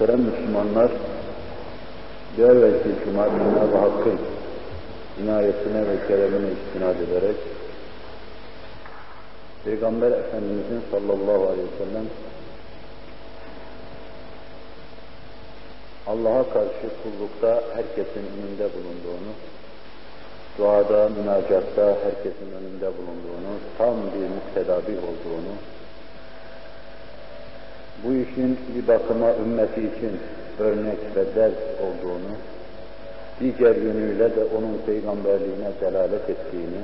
Muhterem Müslümanlar, bir evvelki Cuma Cenab-ı Hakk'ın inayetine ve keremine istinad ederek Peygamber Efendimizin sallallahu aleyhi ve sellem Allah'a karşı kullukta herkesin önünde bulunduğunu, duada, münacatta herkesin önünde bulunduğunu, tam bir müktedabih olduğunu, bu işin bir bakıma ümmeti için örnek ve ders olduğunu, diğer yönüyle de onun peygamberliğine delalet ettiğini,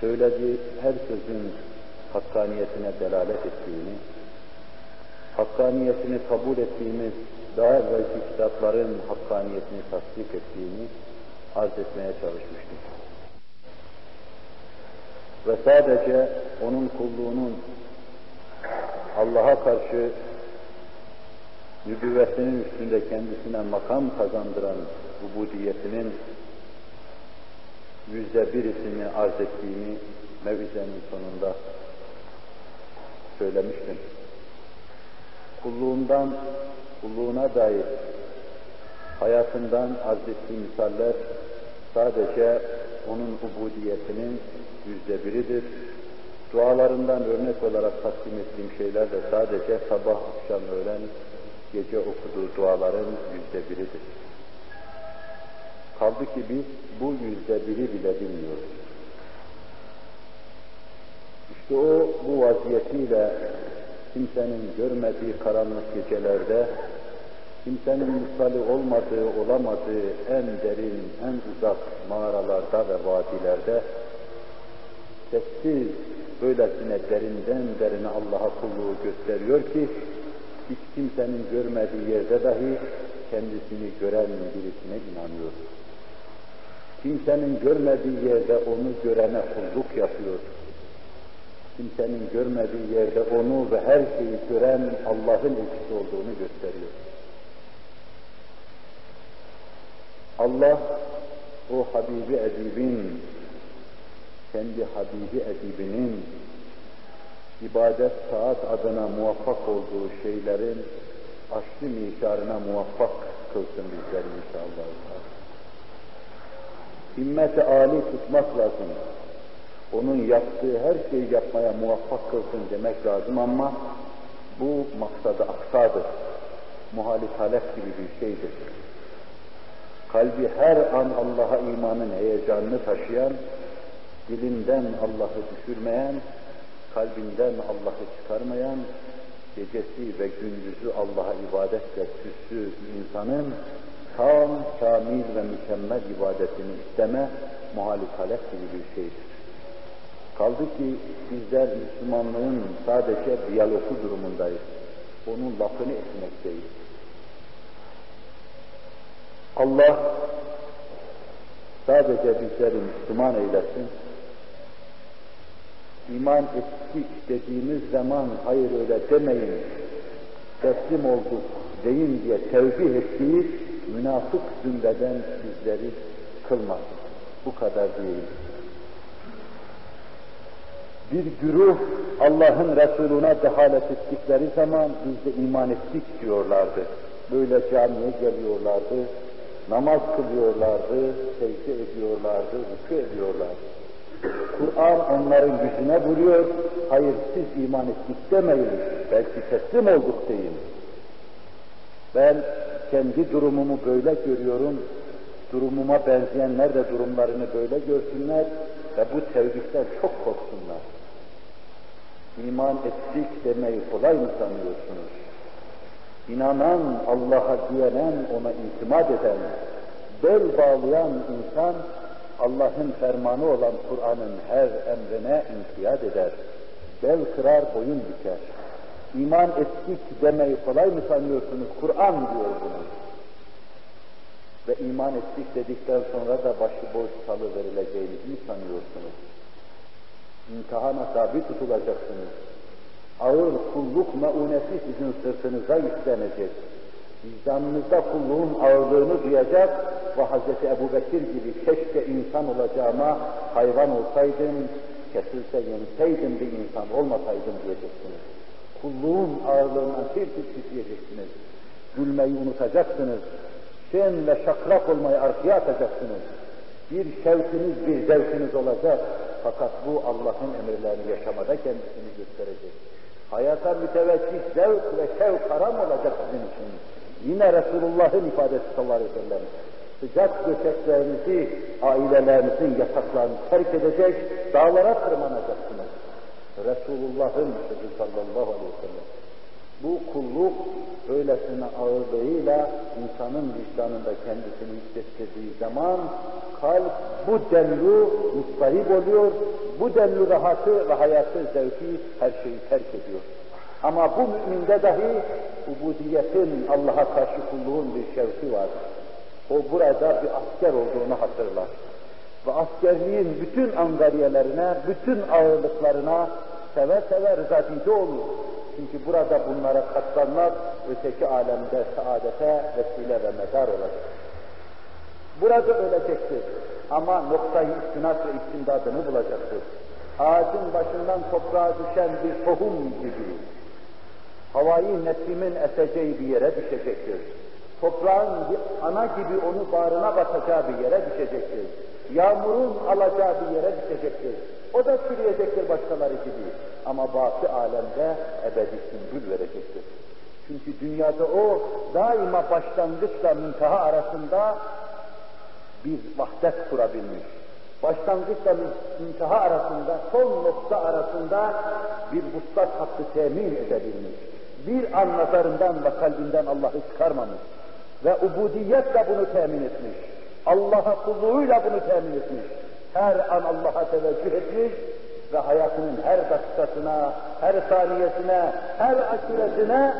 söylediği her sözün hakkaniyetine delalet ettiğini, hakkaniyetini kabul ettiğimiz daha evvelki kitapların hakkaniyetini tasdik ettiğini arz etmeye çalışmıştık. Ve sadece onun kulluğunun Allah'a karşı nübüvvetinin üstünde kendisine makam kazandıran ubudiyetinin yüzde birisini arz ettiğini mevizenin sonunda söylemiştim. Kulluğundan, kulluğuna dair hayatından arz ettiği misaller sadece onun ubudiyetinin yüzde biridir. Dualarından örnek olarak takdim ettiğim şeyler de sadece sabah, akşam, öğlen, gece okuduğu duaların yüzde biridir. Kaldı ki biz bu yüzde biri bile bilmiyoruz. İşte o bu vaziyetiyle kimsenin görmediği karanlık gecelerde, kimsenin misali olmadığı, olamadığı en derin, en uzak mağaralarda ve vadilerde sessiz, böylesine derinden derine Allah'a kulluğu gösteriyor ki, hiç kimsenin görmediği yerde dahi kendisini gören birisine inanıyor. Kimsenin görmediği yerde onu görene kulluk yapıyor. Kimsenin görmediği yerde onu ve her şeyi gören Allah'ın elçisi olduğunu gösteriyor. Allah o Habibi Edib'in, kendi Habibi Edib'inin ibadet saat adına muvaffak olduğu şeylerin aşlı mişarına muvaffak kılsın bizleri inşallah. Himmeti âli tutmak lazım. Onun yaptığı her şeyi yapmaya muvaffak kılsın demek lazım ama bu maksadı aksadır. Muhalif halef gibi bir şeydir. Kalbi her an Allah'a imanın heyecanını taşıyan, dilinden Allah'ı düşürmeyen, kalbinden Allah'ı çıkarmayan, gecesi ve gündüzü Allah'a ibadetle süslü insanın tam, kamil ve mükemmel ibadetini isteme muhalifalek gibi bir şeydir. Kaldı ki bizler Müslümanlığın sadece diyalogu durumundayız. Onun lafını etmekteyiz. Allah sadece bizleri Müslüman eylesin, iman ettik dediğimiz zaman hayır öyle demeyin, teslim olduk deyin diye tevbih ettiği münafık zümreden bizleri kılmasın. Bu kadar değil. Bir güruh Allah'ın Resuluna dehalet ettikleri zaman biz de iman ettik diyorlardı. Böyle camiye geliyorlardı, namaz kılıyorlardı, secde ediyorlardı, rükû ediyorlardı. Kur'an onların yüzüne vuruyor, hayır siz iman ettik demeyin, belki teslim olduk deyin. Ben kendi durumumu böyle görüyorum, durumuma benzeyenler de durumlarını böyle görsünler ve bu tevhidden çok korksunlar. İman ettik demeyi kolay mı sanıyorsunuz? İnanan, Allah'a güvenen, ona itimat eden, bel bağlayan insan, Allah'ın fermanı olan Kur'an'ın her emrine inkiyat eder. Bel kırar, boyun büker. İman ettik demeyi kolay mı sanıyorsunuz? Kur'an diyor bunu. Ve iman ettik dedikten sonra da başıboş salı verileceğinizi mi sanıyorsunuz? İmtihana tabi tutulacaksınız. Ağır kulluk meunesi sizin sırtınıza yüklenecek. Vicdanınızda kulluğun ağırlığını duyacak ve Hz. Ebu Bekir gibi keşke insan olacağıma hayvan olsaydım, kesilse yenseydim bir insan olmasaydım diyeceksiniz kulluğun ağırlığından tir titreyeceksiniz. Gülmeyi unutacaksınız. Şen ve şakrak olmayı arkaya atacaksınız. Bir şevkiniz, bir zevkiniz olacak. Fakat bu Allah'ın emirlerini yaşamada kendisini gösterecek. Hayata müteveccih zevk ve şevk haram olacak sizin için. Yine Resulullah'ın ifadesi sallallahu aleyhi ve sellem. Sıcak döşeklerinizi, ailelerinizin yataklarını terk edecek, dağlara tırmanacaksınız. Resulullah'ın sözü sallallahu aleyhi ve sellem. Bu kulluk böylesine ağırlığıyla insanın vicdanında kendisini hissettirdiği zaman kalp bu denli mustarip oluyor, bu denli rahatı ve hayatı, zevki, her şeyi terk ediyor. Ama bu müminde dahi ubudiyetin, Allah'a karşı kulluğun bir şevki var. O burada bir asker olduğunu hatırlar. Ve askerliğin bütün angariyelerine, bütün ağırlıklarına seve seve rızadici olur. Çünkü burada bunlara katlanmak öteki alemde saadete vesile ve medar olacak. Burada ölecektir. Ama noktayı istinat ve istimdadını bulacaktır. Ağacın başından toprağa düşen bir tohum gibi, havayı nesimin eseceği bir yere düşecektir. Toprağın ana gibi onu bağrına batacağı bir yere düşecektir. Yağmurun alacağı bir yere düşecektir. O da çürüyecektir başkaları gibi. Ama batı alemde ebedi sümbül verecektir. Çünkü dünyada o daima başlangıçla münteha arasında bir vahdet kurabilmiş. Başlangıçla münteha arasında, son nokta arasında bir vuslat hattı temin edebilmiş. Bir an nazarından ve kalbinden Allah'ı çıkarmamış. Ve ubudiyetle bunu temin etmiş. Allah'a kulluğuyla bunu temin etmiş. Her an Allah'a teveccüh etmiş ve hayatının her dakikasına, her saniyesine, her aşiretine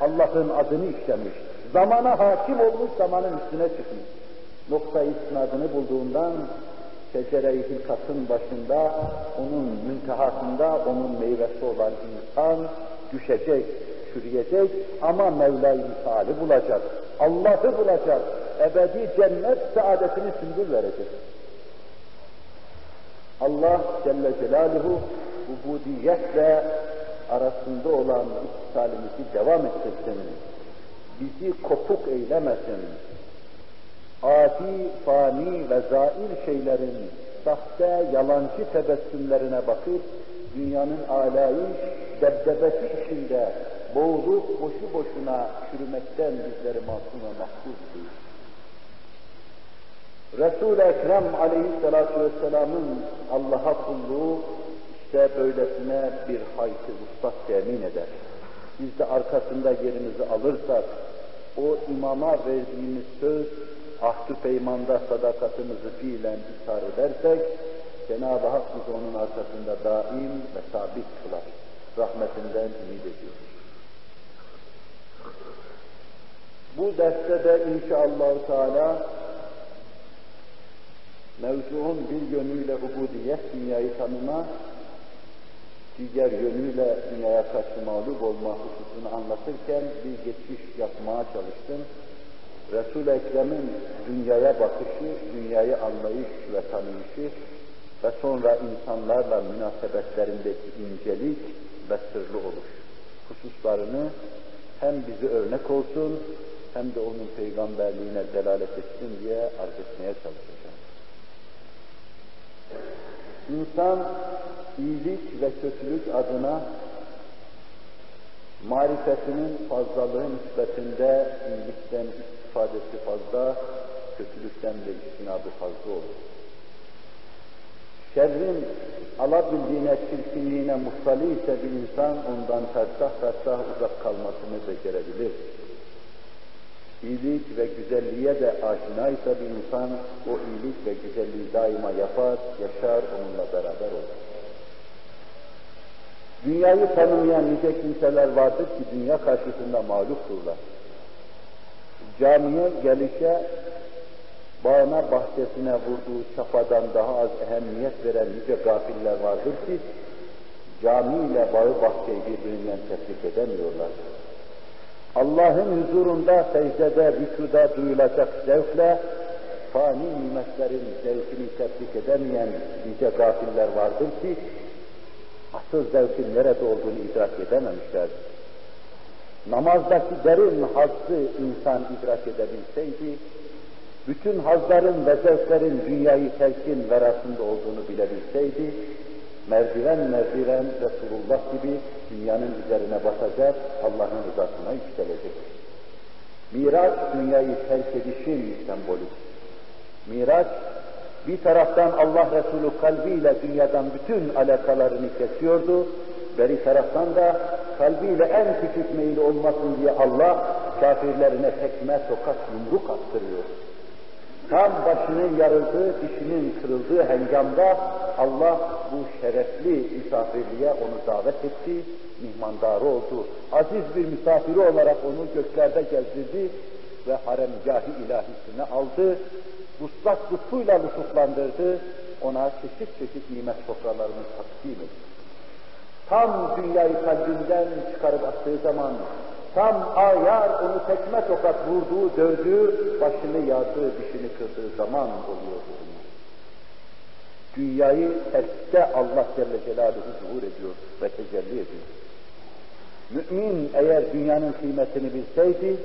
Allah'ın adını işlemiş. Zamana hakim olmuş, zamanın üstüne çıkmış. Nokta isnadını bulduğundan şecere-i hilkatın başında, onun müntehasında, onun meyvesi olan insan düşecek, çürüyecek ama Mevla-i bulacak. Allah'ı bulacak. Ebedi cennet saadetini sümbül verecek. Allah Celle Celaluhu ubudiyetle arasında olan ittisalimizi devam ettirsin. Bizi kopuk eylemesin. Adi, fani ve zail şeylerin sahte, yalancı tebessümlerine bakıp dünyanın alayı debdebesi içinde boğulup boşu boşuna çürümekten bizleri masum ve mahfuz değil. Resul-i Ekrem aleyhissalatu vesselamın Allah'a kulluğu işte böylesine bir hayti ustat temin eder. Biz de arkasında yerimizi alırsak, o imama verdiğimiz söz, ahd-ı peymanda sadakatimizi fiilen ishar edersek, Cenab-ı Hak bizi onun arkasında daim ve sabit kılar. Rahmetinden ümit ediyoruz. Bu derste de inşallah Teala mevzuun bir yönüyle ubudiyet, dünyayı tanıma, diğer yönüyle dünyaya karşı mağlup olma hususunu anlatırken bir geçiş yapmaya çalıştım. Resul-i Ekrem'in dünyaya bakışı, dünyayı anlayış ve tanıyışı ve sonra insanlarla münasebetlerindeki incelik ve sırlı oluş hususlarını hem bizi örnek olsun hem de onun peygamberliğine delalet etsin diye arz etmeye çalışacağım. İnsan iyilik ve kötülük adına marifetinin fazlalığı nispetinde iyilikten istifadesi fazla, kötülükten de istinabı fazla olur. Şerrin alabildiğine, çirkinliğine muhtali ise bir insan ondan fersah fersah uzak kalmasını becerebilir. İyilik ve güzelliğe de aşina ise bir insan o iyilik ve güzelliği daima yapar, yaşar, onunla beraber olur. Dünyayı tanımayan nice kimseler vardır ki dünya karşısında mağlupturlar. Camiye gelişe, bağına bahçesine vurduğu çapadan daha az ehemmiyet veren nice gafiller vardır ki, camiyle bağı bahçeyi birbirinden tefrik edemiyorlar. Allah'ın huzurunda secdede, rükuda duyulacak zevkle, fani nimetlerin zevkini tefrik edemeyen nice gafiller vardır ki, asıl zevkin nerede olduğunu idrak edememişlerdir. namazdaki derin hazzı insan idrak edebilseydi, bütün hazların ve zevklerin dünyayı telkin verasında olduğunu bilebilseydi, merdiven merdiven Resulullah gibi dünyanın üzerine basacak, Allah'ın rızasına yükselecek. Miraç dünyayı terk edişin sembolü. Miraç bir taraftan Allah Resulü kalbiyle dünyadan bütün alakalarını kesiyordu, beri taraftan da kalbiyle en küçük meyil olmasın diye Allah kafirlerine tekme tokat yumruk attırıyor. Tam başının yarıldığı, dişinin kırıldığı hengamda Allah bu şerefli misafirliğe onu davet etti, mihmandarı oldu. Aziz bir misafiri olarak onu göklerde gezdirdi ve haremgâhi ilahisine aldı. Muslak lütfuyla lütuflandırdı, ona çeşit çeşit nimet sofralarını takdim etti. Tam dünyayı kalbinden çıkarıp attığı zaman Tam ayar onu tekme tokat vurduğu, dövdüğü, başını yardığı, dişini kırdığı zaman oluyor. Dünyayı terkte Allah Celle Celaluhu zuhur ediyor ve tecelli ediyor. Mümin eğer dünyanın kıymetini bilseydi,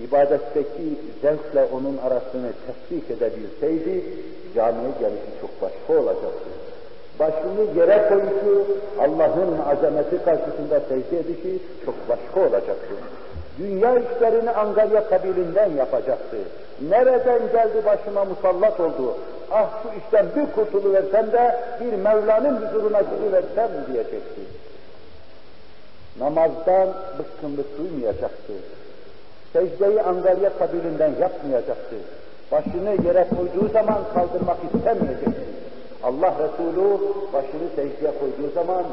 ibadetteki zevkle onun arasını tesbik edebilseydi, camiye gelişi çok başka olacaktı başını yere koyuşu, Allah'ın azameti karşısında secde edişi çok başka olacaktı. Dünya işlerini Angarya kabilinden yapacaktı. Nereden geldi başıma musallat oldu? Ah şu işten bir kurtuluversem de bir Mevla'nın huzuruna gidiversem diyecekti. Namazdan bıkkınlık duymayacaktı. Secdeyi Angarya kabilinden yapmayacaktı. Başını yere koyduğu zaman kaldırmak istemeyecekti Allah Resulü başını secdeye koyduğu zaman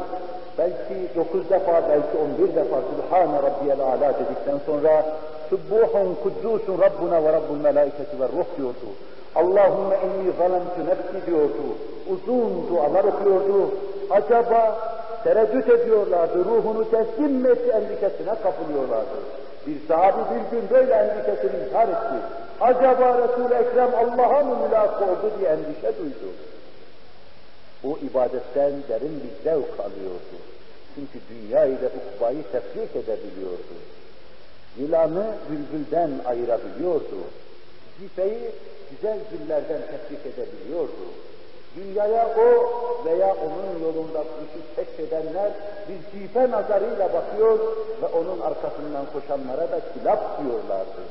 belki dokuz defa, belki on bir defa Sübhane Rabbiyel Ala dedikten sonra Subbuhun kuddusun Rabbuna ve Rabbul Melaiketi ve Ruh diyordu. Allahümme inni zalemtü nefsi diyordu. Uzun dualar okuyordu. Acaba tereddüt ediyorlardı, ruhunu teslim mi etti endişesine kapılıyorlardı. Bir sahabi bir gün böyle endişesini intihar etti. Acaba Resul-i Ekrem Allah'a mı mülak oldu diye endişe duydu o ibadetten derin bir zevk alıyordu. Çünkü dünya ile ukbayı tefrik edebiliyordu. Yılanı bülbülden ayırabiliyordu. Zifeyi güzel güllerden tefrik edebiliyordu. Dünyaya o veya onun yolunda kuşu keşfedenler bir cife nazarıyla bakıyor ve onun arkasından koşanlara da kilap diyorlardı.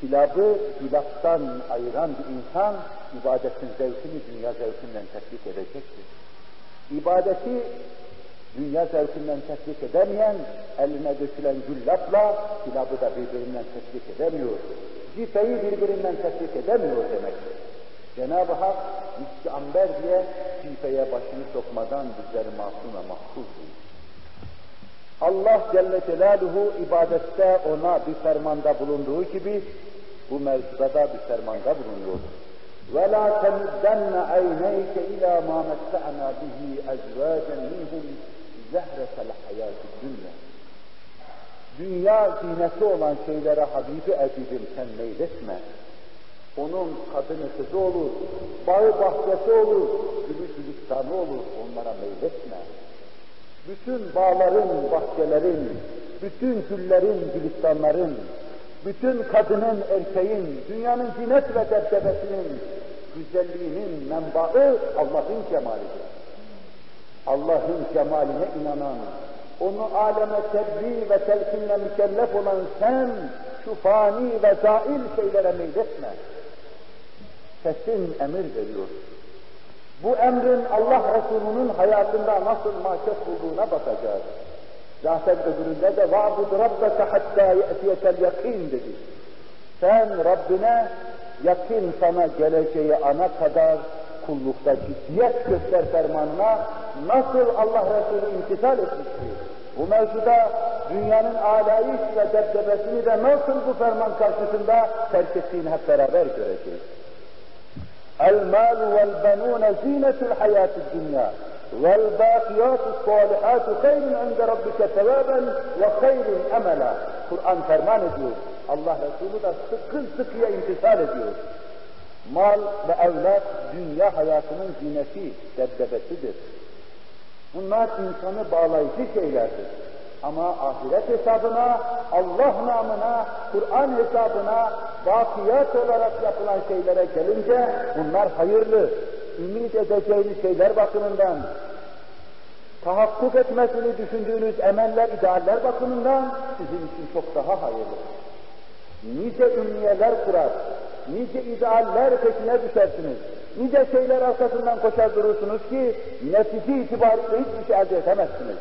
Kilabı gilaptan ayıran bir insan, ibadetin zevkini dünya zevkinden tetbik edecektir. İbadeti dünya zevkinden tetbik edemeyen, eline dökülen güllapla kilabı da birbirinden tetbik edemiyor. Cifeyi birbirinden tetbik edemiyor demektir. Cenab-ı Hak miski amber diye cifeye başını sokmadan bizleri masum ve mahfuz Allah Celle Celaluhu ibadette ona bir fermanda bulunduğu gibi bu mevzuda da bir fermanda bulunuyor. وَلَا تَمُدَّنَّ عَيْنَيْكَ اِلَى مَا مَتَّعْنَا بِهِ اَزْوَاجًا مِنْهُمْ زَهْرَةَ الْحَيَاةِ الدُّنْيَا Dünya zineti olan şeylere Habibi Edibim sen meyletme. Onun kadını kızı olur, bağı bahçesi olur, gülü gülistanı olur, onlara meyletme. Bütün bağların, bahçelerin, bütün güllerin, gülistanların, bütün kadının, erkeğin, dünyanın zinet ve debdebesinin, güzelliğinin menbaı Allah'ın cemalidir. Allah'ın cemaline inanan, onu aleme tebliğ ve telkinle mükellef olan sen, şu fani ve zail şeylere meyletme. Kesin emir veriyor. Bu emrin Allah Resulü'nün hayatında nasıl mahkes bulduğuna bakacağız. Zaten öbüründe de وَعْبُدْ رَبَّكَ حَتَّى يَأْتِيَكَ الْيَقِينَ dedi. Sen Rabbine yakın sana geleceği ana kadar kullukta ciddiyet göster fermanına nasıl Allah Resulü imtisal etmişti. Bu mevzuda dünyanın alayış ve debdebesini de nasıl bu ferman karşısında terk ettiğini hep beraber göreceğiz. El-mal vel-benûne zînetul hayâtid dünya. وَالْبَاقِيَاتُ الصَّالِحَاتُ خَيْرٌ عِنْدَ رَبِّكَ ثَوَابًا وَخَيْرٌ اَمَلًا Kur'an ferman ediyor. Allah Resulü da sıkı sıkıya imtisal ediyor. Mal ve evlat dünya hayatının zineti, debdebesidir. Bunlar insanı bağlayıcı şeylerdir. Ama ahiret hesabına, Allah namına, Kur'an hesabına, bakiyat olarak yapılan şeylere gelince bunlar hayırlı. Ümit edeceğiniz şeyler bakımından, tahakkuk etmesini düşündüğünüz emeller, idealler bakımından sizin için çok daha hayırlı. Nice ümniyeler kurar, nice idealler peşine düşersiniz, nice şeyler arkasından koşar durursunuz ki netice itibariyle hiçbir şey elde edemezsiniz.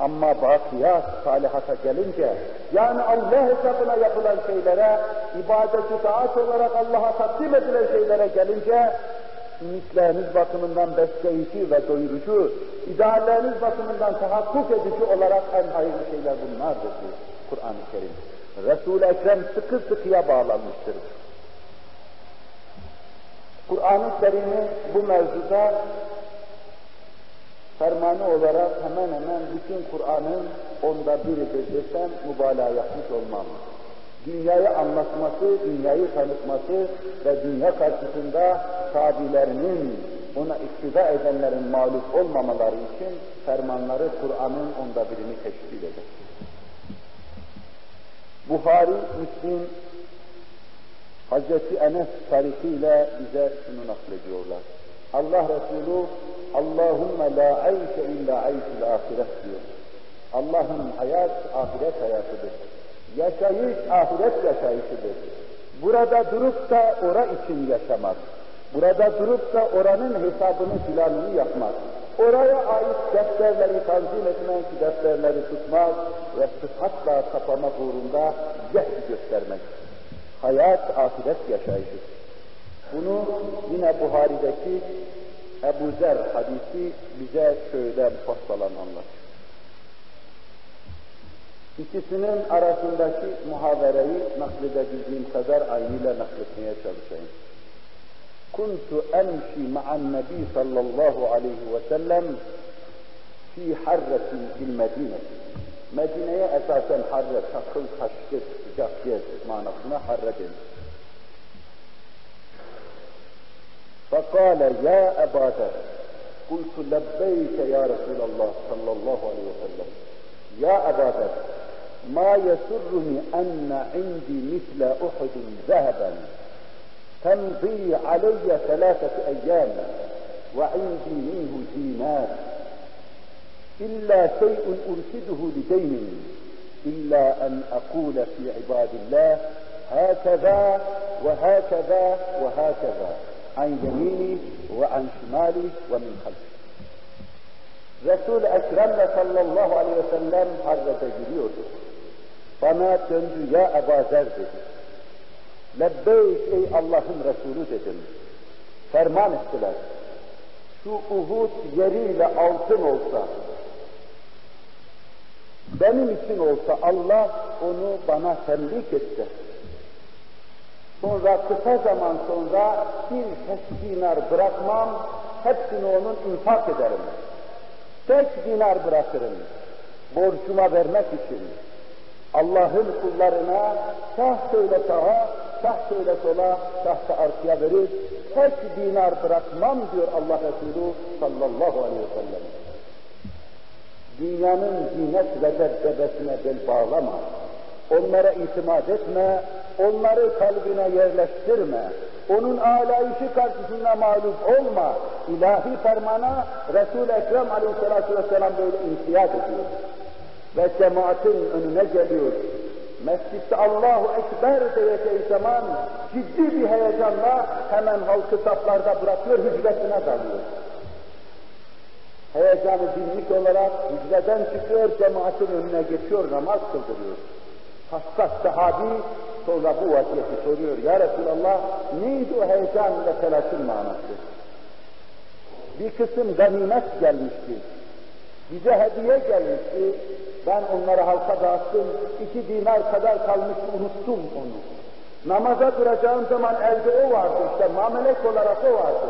Ama bakiyat, salihata gelince, yani Allah hesabına yapılan şeylere, ibadeti taat olarak Allah'a takdim edilen şeylere gelince, ümitleriniz bakımından besleyici ve doyurucu, idealleriniz bakımından tahakkuk edici olarak en hayırlı şeyler bunlardır diyor Kur'an-ı Kerim. Resul-i Ekrem sıkı sıkıya bağlanmıştır. Kur'an-ı Kerim'i bu mevzuda fermanı olarak hemen hemen bütün Kur'an'ın onda biridir desem mübalağa yapmış olmam. Dünyayı anlatması, dünyayı tanıtması ve dünya karşısında tabilerinin, ona iktida edenlerin mağlup olmamaları için fermanları Kur'an'ın onda birini teşkil eder. Buhari, Müslim, Hazreti Enes tarihiyle bize şunu naklediyorlar. Allah Resulü Allahümme la ayşe illa ayşil ahiret diyor. Allah'ın hayat ahiret hayatıdır. Yaşayış ahiret yaşayışıdır. Burada durup da ora için yaşamak, burada durup da oranın hesabını filanını yapmak, oraya ait defterleri tanzim etmek, defterleri tutmak ve sıfatla kapamak uğrunda cehd göstermek. Hayat ahiret yaşayışıdır. Bunu yine Buhari'deki Ebu Zer hadisi bize şöyle fassalan anlatıyor. İkisinin arasındaki muhabereyi nakledebildiğim kadar aynıyla nakletmeye çalışayım. Kuntu emşi ma'an nebi sallallahu aleyhi ve sellem fi harretin bil medine. Medine'ye esasen harre, takıl, taşkı, sıcak yer manasına harre denir. فقال يا أبا ذر قلت لبيك يا رسول الله صلى الله عليه وسلم يا أبا ذر ما يسرني أن عندي مثل أحد ذهبا تمضي علي ثلاثة أيام وعندي منه دينار. إلا شيء أرشده لدين إلا أن أقول في عباد الله هكذا وهكذا وهكذا عن يميني وعن شمالي ومن خلفي. رسول أكرمنا صلى الله عليه وسلم حرج جريوده فما تنجو يا أبا ذر؟ Lebbeyk ey Allah'ın Resulü dedim. Ferman ettiler. Şu Uhud yeriyle altın olsa, benim için olsa Allah onu bana temlik etse, Sonra kısa zaman sonra bir tek dinar bırakmam, hepsini onun infak ederim. Tek dinar bırakırım. Borcuma vermek için. Allah'ın kullarına sah söyle sağa, sah söyle sola, sah da arkaya verir. Tek dinar bırakmam diyor Allah Resulü sallallahu aleyhi ve sellem. Dünyanın zinet ve debdebesine bel bağlama. Onlara itimat etme, onları kalbine yerleştirme, onun alayışı karşısında mağlup olma, ilahi fermana Resul-i Ekrem aleyhissalatü vesselam böyle ihtiyat ediyor. Ve cemaatin önüne geliyor. Mescitte Allahu Ekber diyeceği zaman ciddi bir heyecanla hemen halkı saflarda bırakıyor, hücresine dalıyor. Heyecanı dinlik olarak hücreden çıkıyor, cemaatin önüne geçiyor, namaz kıldırıyor. Hassas sahabi Sonra bu vaziyeti soruyor. Ya Resulallah neydi o heyecan ve telaşın manası? Bir kısım ganimet gelmişti. Bize hediye gelmişti. Ben onları halka dağıttım. İki dinar kadar kalmış unuttum onu. Namaza duracağım zaman elde o vardı işte mamelek olarak o vardı.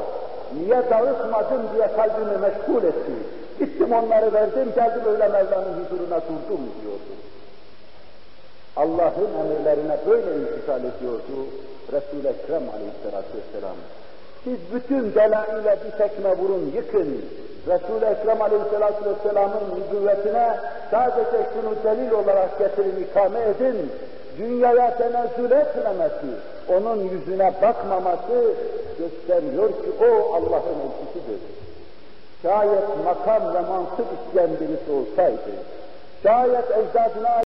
Niye dağıtmadım diye kalbimi meşgul etti. Gittim onları verdim geldim öyle Mevla'nın huzuruna durdum diyordu. Allah'ın emirlerine böyle intikal ediyordu Resul-i Ekrem aleyhissalatü vesselam. Siz bütün delaile bir tekme vurun, yıkın. Resul-i Ekrem aleyhissalatü vesselamın nübüvvetine sadece şunu delil olarak getirin, ikame edin, dünyaya tenezzül etmemesi, onun yüzüne bakmaması gösteriyor ki o Allah'ın elçisidir. Şayet makam ve mansıp isteyen birisi olsaydı, şayet ecdadına